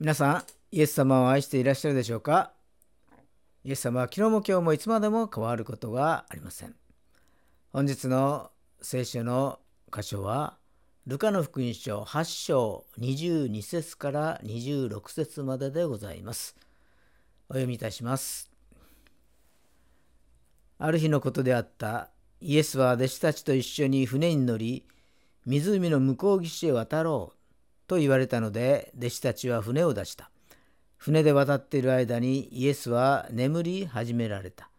皆さん、イエス様を愛していらっしゃるでしょうか？イエス様は昨日も今日もいつまでも変わることがありません。本日の聖書の箇所は、ルカの福音書8章22節から26節まででございます。お読みいたします。ある日のことであった。イエスは弟子たちと一緒に船に乗り、湖の向こう岸へ渡ろうと言われたので弟子たちは船を出した。船で渡っている間にイエスは眠り始められた。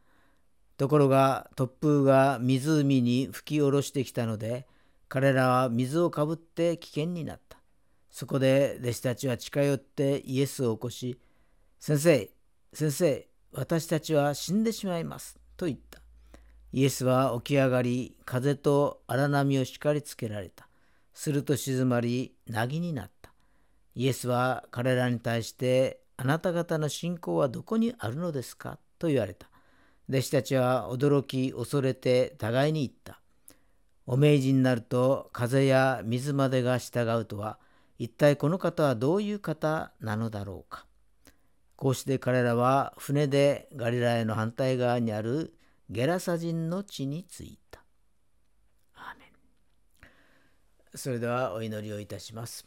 ところが突風が湖に吹き下ろしてきたので彼らは水をかぶって危険になった。そこで弟子たちは近寄ってイエスを起こし「先生先生私たちは死んでしまいます」と言った。イエスは起き上がり風と荒波を叱りつけられた。すると静まり、凪になった。イエスは彼らに対して、あなた方の信仰はどこにあるのですか？と言われた。弟子たちは驚き、恐れて互いに言った。お命じになると風や水までが従うとは、一体この方はどういう方なのだろうか？こうして彼らは船でガリラヤの反対側にあるゲラサ人の地に着いた。それではお祈りをいたします。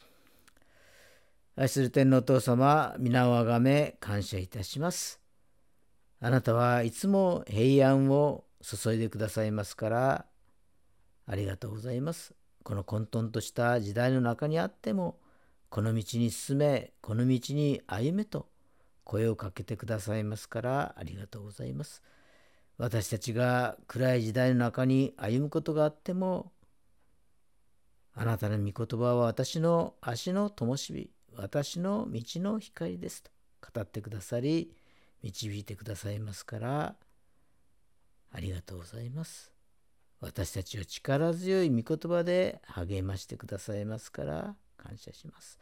愛する天皇お父様、皆をあがめ感謝いたします。あなたはいつも平安を注いでくださいますから、ありがとうございます。この混沌とした時代の中にあっても、この道に進め、この道に歩めと声をかけてくださいますからありがとうございます。私たちが暗い時代の中に歩むことがあっても、あなたの御言葉は私の足の灯火、私の道の光ですと語ってくださり、導いてくださいますから、ありがとうございます。私たちを力強い御言葉で励ましてくださいますから感謝します。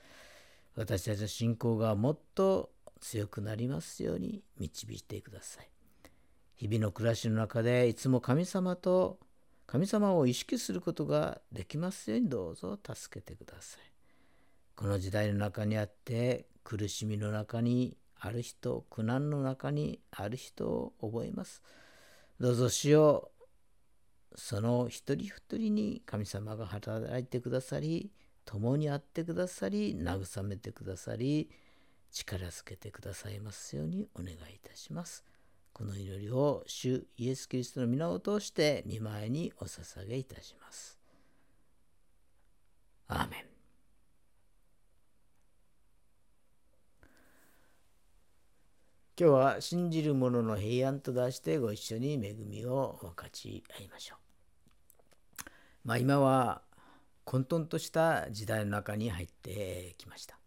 私たちの信仰がもっと強くなりますように導いてください。日々の暮らしの中でいつも神様と神様を意識することができますようにどうぞ助けてください。この時代の中にあって苦しみの中にある人、苦難の中にある人を覚えます。どうぞ主ようその一人一人に神様が働いてくださり、共にあってくださり、慰めてくださり、力づけてくださいますようにお願いいたします。この祈りを主イエス・キリストの皆を通して見舞いにお捧げいたします。アーメン。今日は信じる者の平安と題してご一緒に恵みを分かち合いましょう。まあ今は混沌とした時代の中に入ってきました。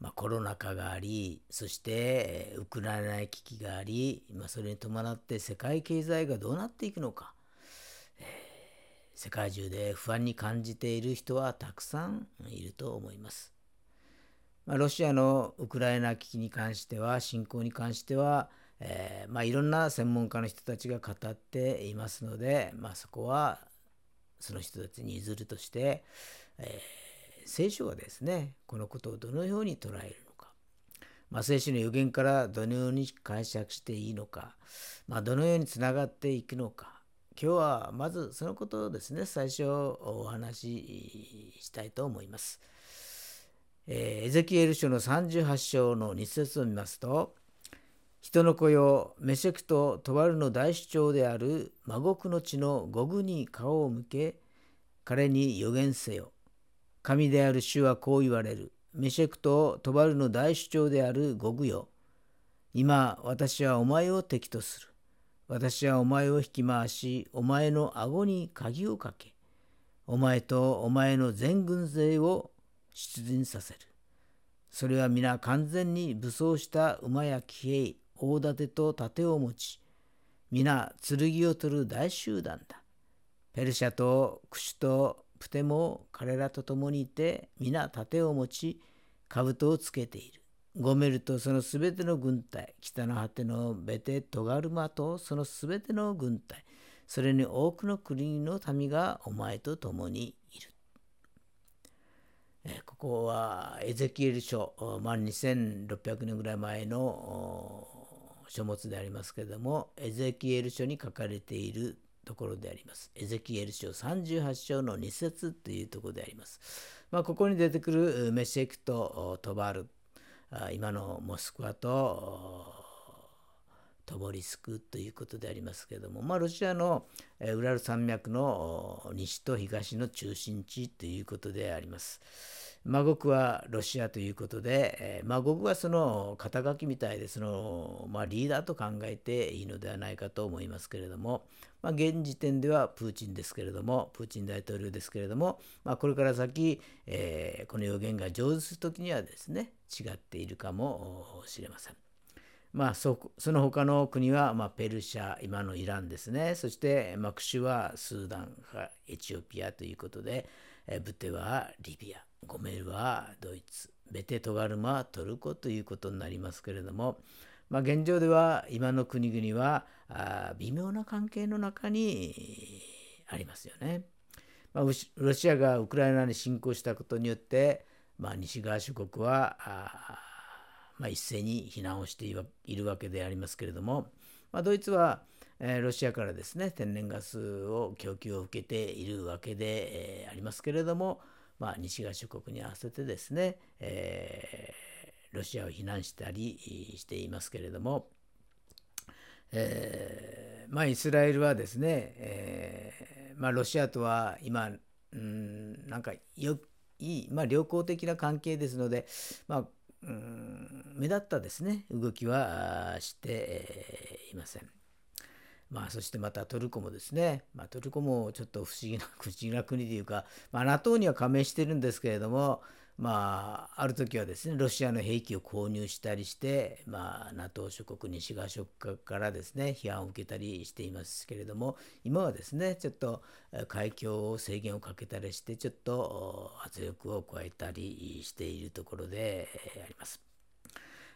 まあ、コロナ禍がありそしてウクライナ危機があり、まあ、それに伴って世界経済がどうなっていくのか、えー、世界中で不安に感じている人はたくさんいると思います。まあ、ロシアのウクライナ危機に関しては侵攻に関しては、えー、まあ、いろんな専門家の人たちが語っていますので、まあ、そこはその人たちに譲るとして、え聖書はですねこのことをどのように捉えるのか、まあ、聖書の予言からどのように解釈していいのか、まあ、どのようにつながっていくのか。今日はまずそのことをですね最初お話ししたいと思います。えー、エゼキエル書の38章の2節を見ますと人の子よメシェクとトワルの大主張である魔国の地のゴグに顔を向け彼に予言せよ。神である主はこう言われる。メシェクとトバルの大主張であるゴグよ。今、私はお前を敵とする。私はお前を引き回し、お前の顎に鍵をかけ、お前とお前の全軍勢を出陣させる。それは皆完全に武装した馬や騎兵、大盾と盾を持ち、皆剣を取る大集団だ。ペルシャとクシュとプテも彼らと共にいて皆盾を持ち兜をつけている。ゴメルとそのすべての軍隊、北の果てのベテ・トガルマとそのすべての軍隊、それに多くの国の民がお前と共にいる。えここはエゼキエル書、まあ、2600年ぐらい前の書物でありますけれども、エゼキエル書に書かれているところであります。エゼキエル書38章の2節というところであります。まあ、ここに出てくるメシェクとトバル、今のモスクワとトボリスクということでありますけれども、まあ、ロシアのウラル山脈の西と東の中心地ということであります。孫国はロシアということで、孫国はその肩書きみたいでその、まあ、リーダーと考えていいのではないかと思いますけれども、まあ、現時点ではプーチンですけれども、プーチン大統領ですけれども、まあ、これから先、えー、この予言が成就するときにはですね、違っているかもしれません。まあ、そその他の国は、まあ、ペルシャ、今のイランですね、そしてマクシュはスーダン、エチオピアということで、ブテはリビア、ゴメルはドイツ、ベテトガルマトルコということになりますけれども、まあ、現状では今の国々はあ微妙な関係の中にありますよね。まあ、ロシアがウクライナに侵攻したことによって、まあ、西側諸国はあまあ、一斉に非難をしているわけでありますけれども、まあ、ドイツは、えー、ロシアからですね天然ガスを供給を受けているわけで、えー、ありますけれども、まあ、西側諸国に合わせてですね、えー、ロシアを非難したりしていますけれども、えーまあ、イスラエルはですね、えーまあ、ロシアとは今、うん、なんかよいい、まあ、良好的な関係ですので、まあ、うん目立ったですね動きはしていません。まあ、そしてまたトルコもですね、まあ、トルコもちょっと不思議な不思議な国というか、まあ、NATO には加盟してるんですけれども、まあ、ある時はですね、ロシアの兵器を購入したりして、まあ、NATO 諸国、西側諸国からですね、批判を受けたりしていますけれども、今はですね、ちょっと海峡を制限をかけたりして、ちょっと圧力を加えたりしているところであります。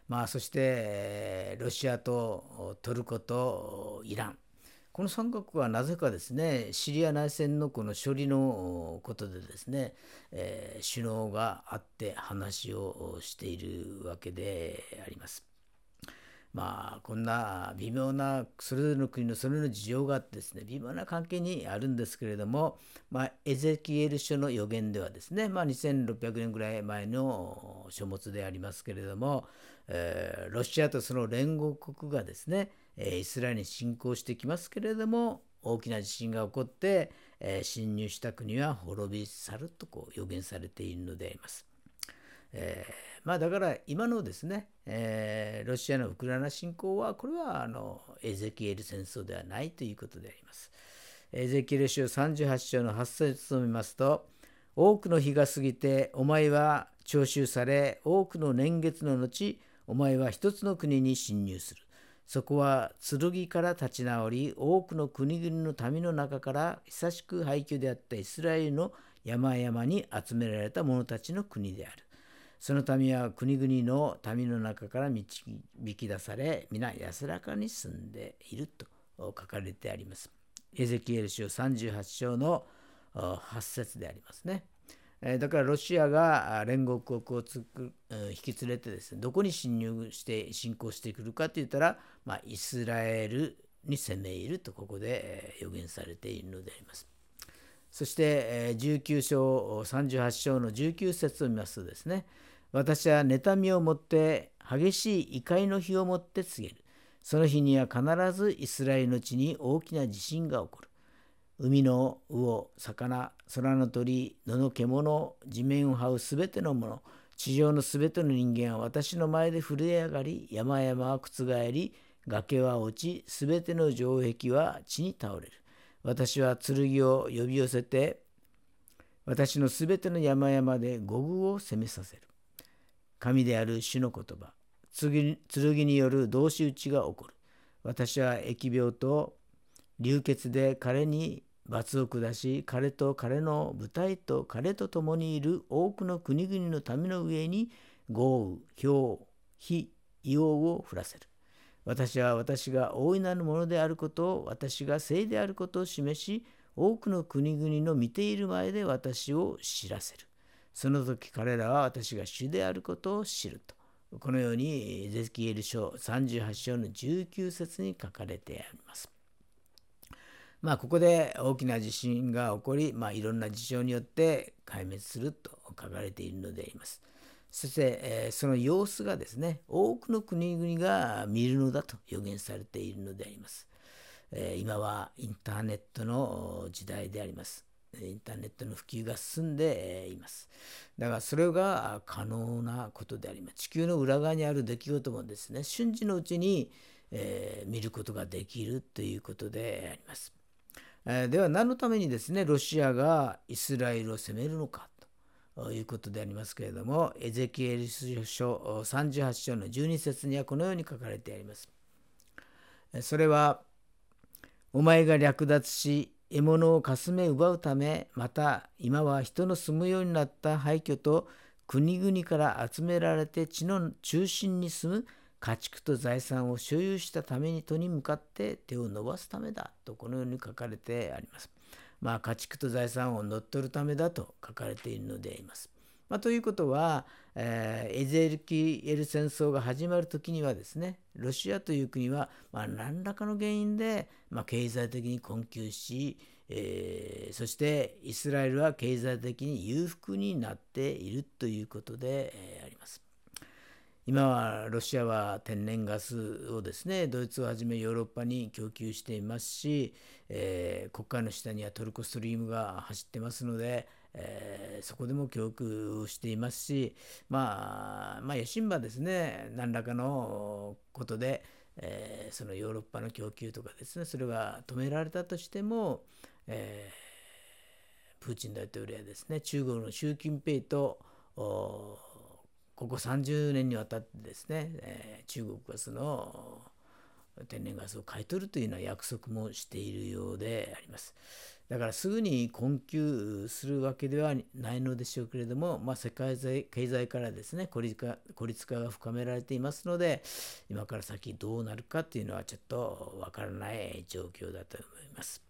まあ、そして、ロシアとトルコとイラン、この三国はなぜかですねシリア内戦のこの処理のことでですね、えー、首脳が会って話をしているわけであります。まあこんな微妙なそれぞれの国のそれぞれの事情があってですね微妙な関係にあるんですけれども、まあ、エゼキエル書の予言ではですね、まあ、2600年ぐらい前の書物でありますけれども、えー、ロシアとその連合国がですねイスラエルに侵攻してきますけれども大きな地震が起こって、侵入した国は滅び去るとこう予言されているのであります。えー、まあだから今のですね、えー、ロシアのウクライナ侵攻はこれはあのエゼキエル戦争ではないということであります。エゼキエル書38章の8節を見ますと多くの日が過ぎてお前は徴収され多くの年月の後お前は一つの国に侵入する。そこは剣から立ち直り多くの国々の民の中から久しく廃墟であったイスラエルの山々に集められた者たちの国である。その民は国々の民の中から導き出され皆安らかに住んでいると書かれてあります。エゼキエル書38章の8節でありますね。だからロシアが連合国をつく引き連れてですねどこに侵入して侵攻してくるかと言ったら、まあ、イスラエルに攻め入るとここで予言されているのであります。そして19章38章の19節を見ますとですね私は妬みをもって激しい怒りの日をもって告げるその日には必ずイスラエルの地に大きな地震が起こる海の魚、魚、空の鳥、野の獣、地面を這うすべてのもの、地上のすべての人間は私の前で震え上がり、山々は覆り、崖は落ち、すべての城壁は地に倒れる。私は剣を呼び寄せて、私のすべての山々で五具を攻めさせる。神である主の言葉、剣による同士討ちが起こる。私は疫病と流血で彼に罰を下し彼と彼の部隊と彼と共にいる多くの国々の民の上に豪雨、ひょう、火、硫黄を降らせる。私は私が大いなるものであることを私が聖であることを示し多くの国々の見ている前で私を知らせる。その時彼らは私が主であることを知ると。このようにゼキエル書38章の19節に書かれてあります。まあ、ここで大きな地震が起こり、まあ、いろんな事象によって壊滅すると書かれているのであります。そして、えー、その様子がですね、多くの国々が見るのだと予言されているのであります。えー、今はインターネットの時代であります。インターネットの普及が進んでいます。だからそれが可能なことであります。地球の裏側にある出来事もですね、瞬時のうちに、えー、見ることができるということであります。えでは何のためにですねロシアがイスラエルを攻めるのかということでありますけれどもエゼキエル書38章の12節にはこのように書かれてあります。それはお前が略奪し獲物をかすめ奪うためまた今は人の住むようになった廃墟と国々から集められて地の中心に住む家畜と財産を所有したためにとに向かって手を伸ばすためだとこのように書かれてあります。まあ家畜と財産を乗っ取るためだと書かれているのであります。まあ、ということは、えー、エゼルキエル戦争が始まる時にはですねロシアという国は、まあ、何らかの原因で、まあ、経済的に困窮し、えー、そしてイスラエルは経済的に裕福になっているということで、えー、あります。今はロシアは天然ガスをですねドイツをはじめヨーロッパに供給していますし、えー、国会の下にはトルコストリームが走ってますので、えー、そこでも供給していますしまあまあ野心はですね何らかのことで、えー、そのヨーロッパの供給とかですねそれが止められたとしても、え、プーチン大統領はですね中国の習近平とここ30年にわたってですね、えー、中国ガスの天然ガスを買い取るというような約束もしているようであります。だからすぐに困窮するわけではないのでしょうけれども、まあ、世界経済からですね孤立化孤立化が深められていますので今から先どうなるかというのはちょっとわからない状況だと思います。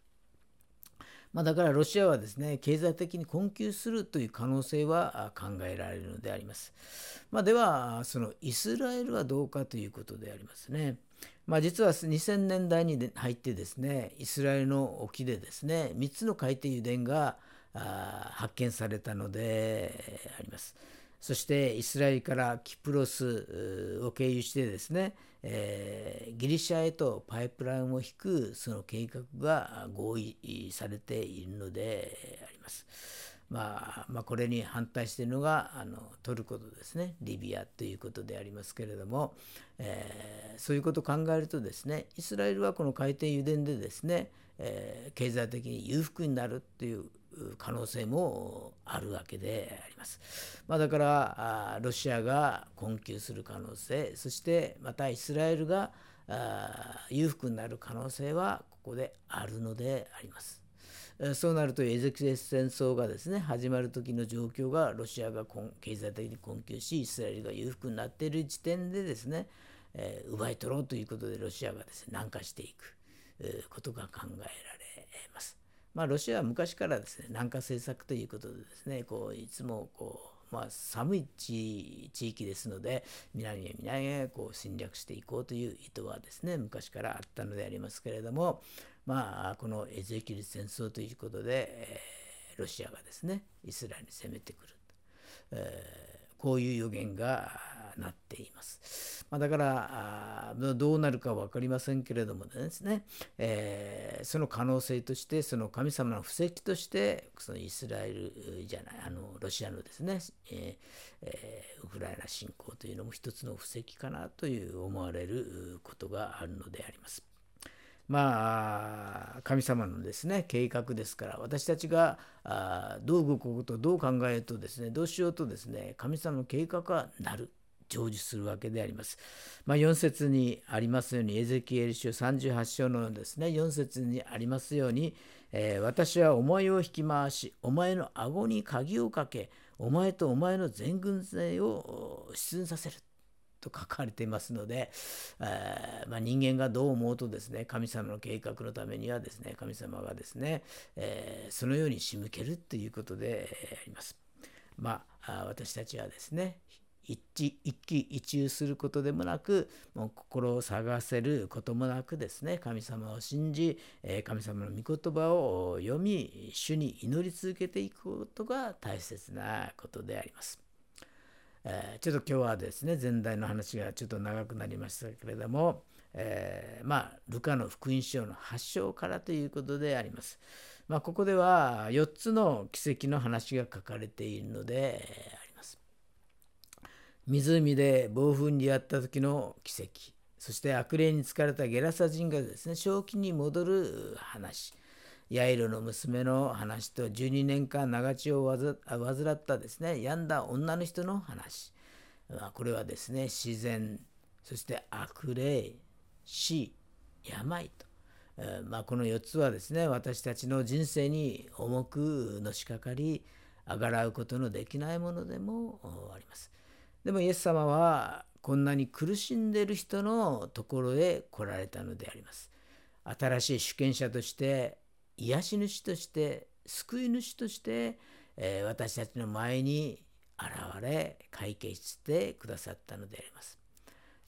まあ、だからロシアはですね経済的に困窮するという可能性は考えられるのであります。まあ、ではそのイスラエルはどうかということでありますね。まあ、実は2000年代に入ってですねイスラエルの沖でですね3つの海底油田が発見されたのであります。そしてイスラエルからキプロスを経由してですね、えー、ギリシャへとパイプラインを引くその計画が合意されているのであります。まあ、まあ、これに反対しているのがあのトルコとですねリビアということでありますけれども、えー、そういうことを考えるとですねイスラエルはこの海底油田でですね、えー、経済的に裕福になるという可能性もあるわけであります。まあ、だからロシアが困窮する可能性そしてまたイスラエルが裕福になる可能性はここであるのであります。そうなるとエゼキエス戦争がですね始まる時の状況がロシアが経済的に困窮しイスラエルが裕福になっている時点でですね、えー、奪い取ろうということでロシアがですね南下していくことが考えられます。まあ、ロシアは昔からですね南下政策ということでですねこういつもこう、まあ、寒い地域ですので南へ南へこう侵略していこうという意図はですね昔からあったのでありますけれども、まあ、このエゼキル戦争ということで、えー、ロシアがですねイスラエルに攻めてくる、えー、こういう予言がなっています。まあ、だからどうなるか分かりませんけれどもですね、えー、その可能性としてその神様の布石としてそのイスラエルじゃないあのロシアのですね、えーえー、ウクライナ侵攻というのも一つの布石かなという思われることがあるのであります。まあ、神様のですね計画ですから私たちがあどう動くことどう考えるとですねどうしようとですね神様の計画はなる成就するわけであります。まあ、4節にありますようにエゼキエル書38章のですね4節にありますように、えー、私はお前を引き回しお前の顎に鍵をかけお前とお前の全軍勢を出陣させると書かれていますので、えー、まあ、人間がどう思うとですね神様の計画のためにはですね神様がですね、えー、そのように仕向けるということであります。まあ私たちはですね一致一喜一憂することでもなくもう心を探せることもなくですね神様を信じ神様の御言葉を読み主に祈り続けていくことが大切なことであります。えちょっと今日はですね前代の話がちょっと長くなりましたけれども、えー、まあルカの福音書の発祥からということであります。まあ、ここでは4つの奇跡の話が書かれているので。湖で暴風に遭った時の奇跡、そして悪霊に疲れたゲラサ人がですね、正気に戻る話、ヤイロの娘の話と12年間長血を患ったですね、病んだ女の人の話。まあ、これはですね、自然、そして悪霊、死、病とえ。まあ、この4つはですね私たちの人生に重くのしかかりあがらうことのできないものでもあります。でもイエス様はこんなに苦しんでいる人のところへ来られたのであります。新しい主権者として癒し主として救い主として、えー、私たちの前に現れ解決してくださったのであります。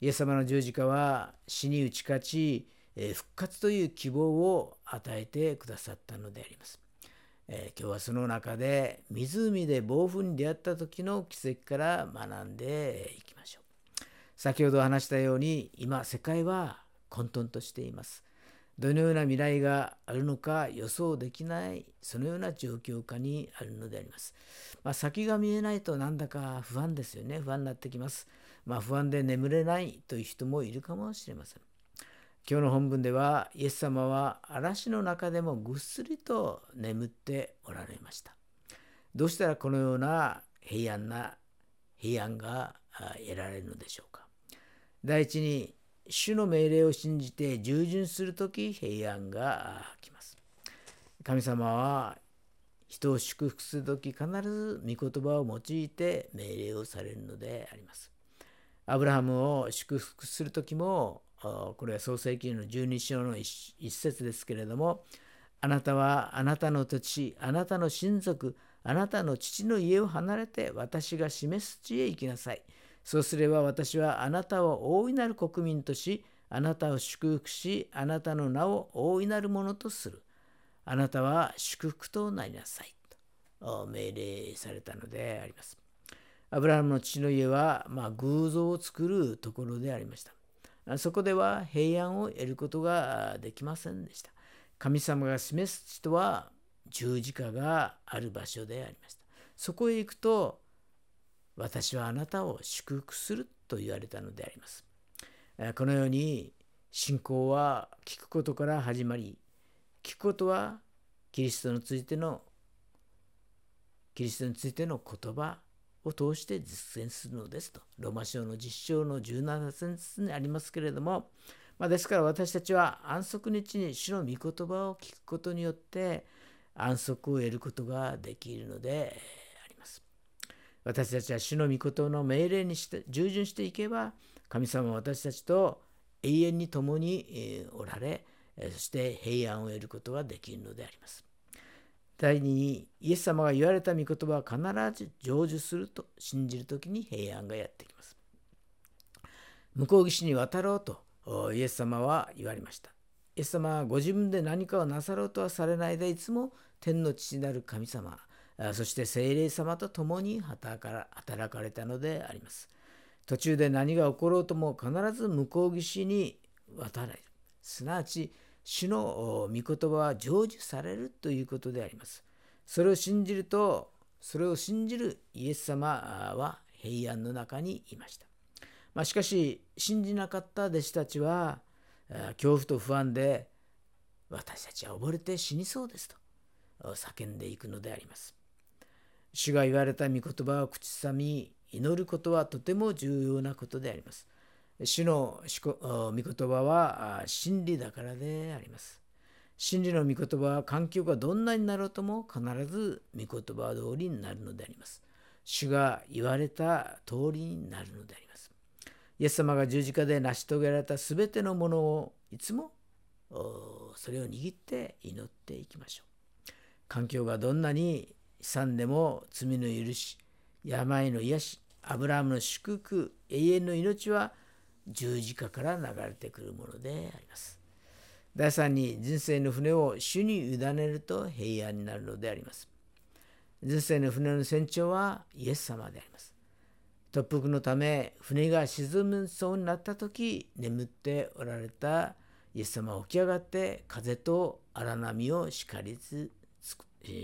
イエス様の十字架は死に打ち勝ちえ復活という希望を与えてくださったのであります。え今日はその中で湖で暴風に出会った時の奇跡から学んでいきましょう。先ほど話したように今世界は混沌としています。どのような未来があるのか予想できないそのような状況下にあるのであります。まあ、先が見えないとなんだか不安ですよね不安になってきます。まあ、不安で眠れないという人もいるかもしれません。今日の本文ではイエス様は嵐の中でもぐっすりと眠っておられました。どうしたらこのような平安な平安が得られるのでしょうか。第一に主の命令を信じて従順する時平安が来ます。神様は人を祝福する時必ず御言葉を用いて命令をされるのであります。アブラハムを祝福する時もこれは創世記の12章の一節ですけれどもあなたはあなたの土地あなたの親族あなたの父の家を離れて私が示す地へ行きなさい。そうすれば私はあなたを大いなる国民としあなたを祝福しあなたの名を大いなるものとする。あなたは祝福となりなさい。と命令されたのであります。アブラハムの父の家は、まあ、偶像を作るところでありました。そこでは平安を得ることができませんでした。神様が示す地とは十字架がある場所でありました。そこへ行くと私はあなたを祝福すると言われたのであります。このように信仰は聞くことから始まり聞くことはキリストについてのキリストについての言葉を通して実践するのですと。ローマ書の実証の17節にありますけれども、まあ、ですから私たちは安息日に主の御言葉を聞くことによって安息を得ることができるのであります。私たちは主の御言葉の命令にして従順していけば神様は私たちと永遠に共におられそして平安を得ることができるのであります。第二にイエス様が言われた御言葉は必ず成就すると信じる時に平安がやってきます。向こう岸に渡ろうとイエス様は言われました。イエス様はご自分で何かをなさろうとはされないでいつも天の父なる神様そして聖霊様と共に働かれたのであります。途中で何が起ころうとも必ず向こう岸に渡られる。すなわち主の御言葉は成就されるということであります。それを信じると、それを信じるイエス様は平安の中にいました。まあ、しかし、信じなかった弟子たちは、恐怖と不安で、私たちは溺れて死にそうですと叫んでいくのであります。主が言われた御言葉を口ずさみ、祈ることはとても重要なことであります。主の御言葉は真理だからであります。真理の御言葉は環境がどんなになろうとも必ず御言葉通りになるのであります。主が言われた通りになるのであります。イエス様が十字架で成し遂げられた全てのものをいつもそれを握って祈っていきましょう。環境がどんなに悲惨でも罪の許し、病の癒し、アブラハムの祝福、永遠の命は十字架から流れてくるものであります。第3に人生の船を主に委ねると平安になるのであります。人生の船の船長はイエス様であります。突風のため船が沈むそうになった時眠っておられたイエス様は起き上がって風と荒波を叱りつ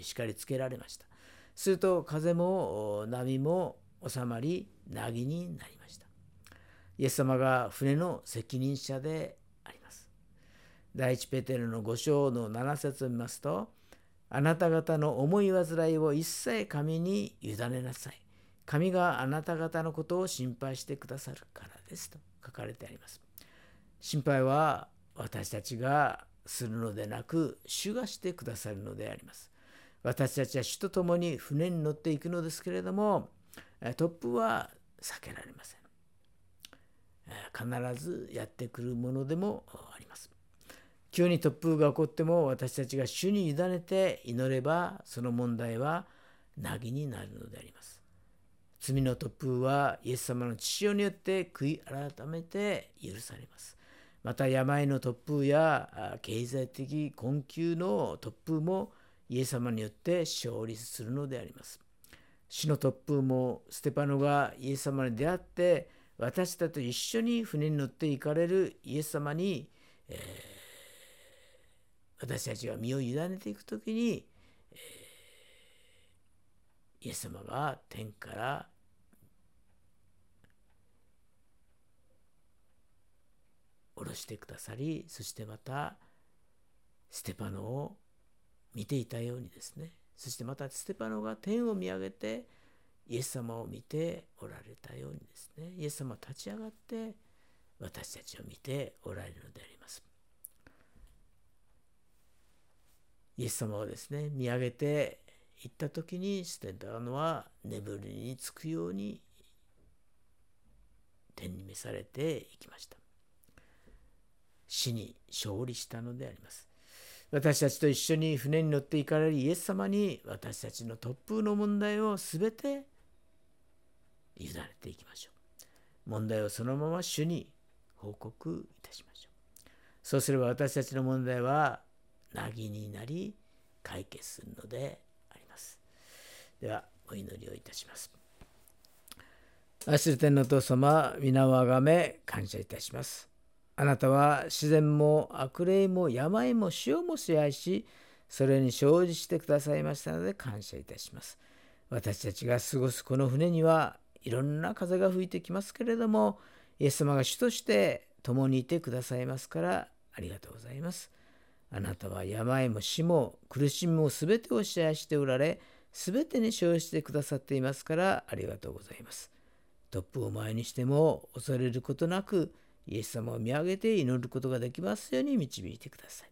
叱りつけられました。すると風も波も収まり凪になりました。イエス様が船の責任者であります。第一ペテルの5章の7節を見ますと、あなた方の思い煩いを一切神に委ねなさい。神があなた方のことを心配してくださるからですと書かれてあります。心配は私たちがするのでなく、主がしてくださるのであります。私たちは主と共に船に乗っていくのですけれども、突風は避けられません。必ずやってくるものでもあります。急に突風が起こっても私たちが主に委ねて祈ればその問題は凪になるのであります。罪の突風はイエス様の父親によって悔い改めて許されます。また病の突風や経済的困窮の突風もイエス様によって勝利するのであります。死の突風もステパノがイエス様に出会って私たちと一緒に船に乗って行かれるイエス様に、えー、私たちが身を委ねていく時に、えー、イエス様が天から下ろしてくださりそしてまたステパノを見ていたようにですね。そしてまたステパノが天を見上げてイエス様を見ておられたようにですね。イエス様は立ち上がって私たちを見ておられるのであります。イエス様をですね見上げて行った時にステパノは眠りにつくように天に召されていきました。死に勝利したのであります。私たちと一緒に船に乗って行かれるイエス様に私たちの突風の問題をすべて委ねていきましょう。問題をそのまま主に報告いたしましょう。そうすれば私たちの問題は凪になり解決するのであります。ではお祈りをいたします。愛する天のお父様、皆をあがめ感謝いたします。あなたは自然も悪霊も病も死も支配し、それに生じしてくださいましたので感謝いたします。私たちが過ごすこの船にはいろんな風が吹いてきますけれども、イエス様が主として共にいてくださいますからありがとうございます。あなたは病も死も苦しみも全てを支配しておられ、全てに生じてくださっていますからありがとうございます。トップを前にしても恐れることなく、イエス様を見上げて祈ることができますように導いてください。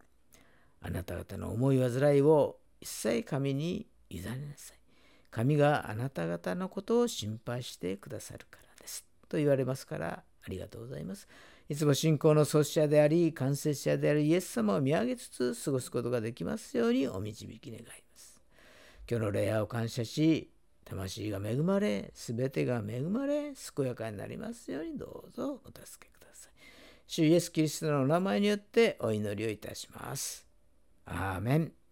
あなた方の思い煩いを一切神に委ねなさい。神があなた方のことを心配してくださるからです。と言われますからありがとうございます。いつも信仰の創始者であり、完成者であるイエス様を見上げつつ過ごすことができますようにお導き願います。今日の礼拝を感謝し、魂が恵まれ、すべてが恵まれ、健やかになりますようにどうぞお助けください。主イエス・キリストのお名前によってお祈りをいたします。アーメン。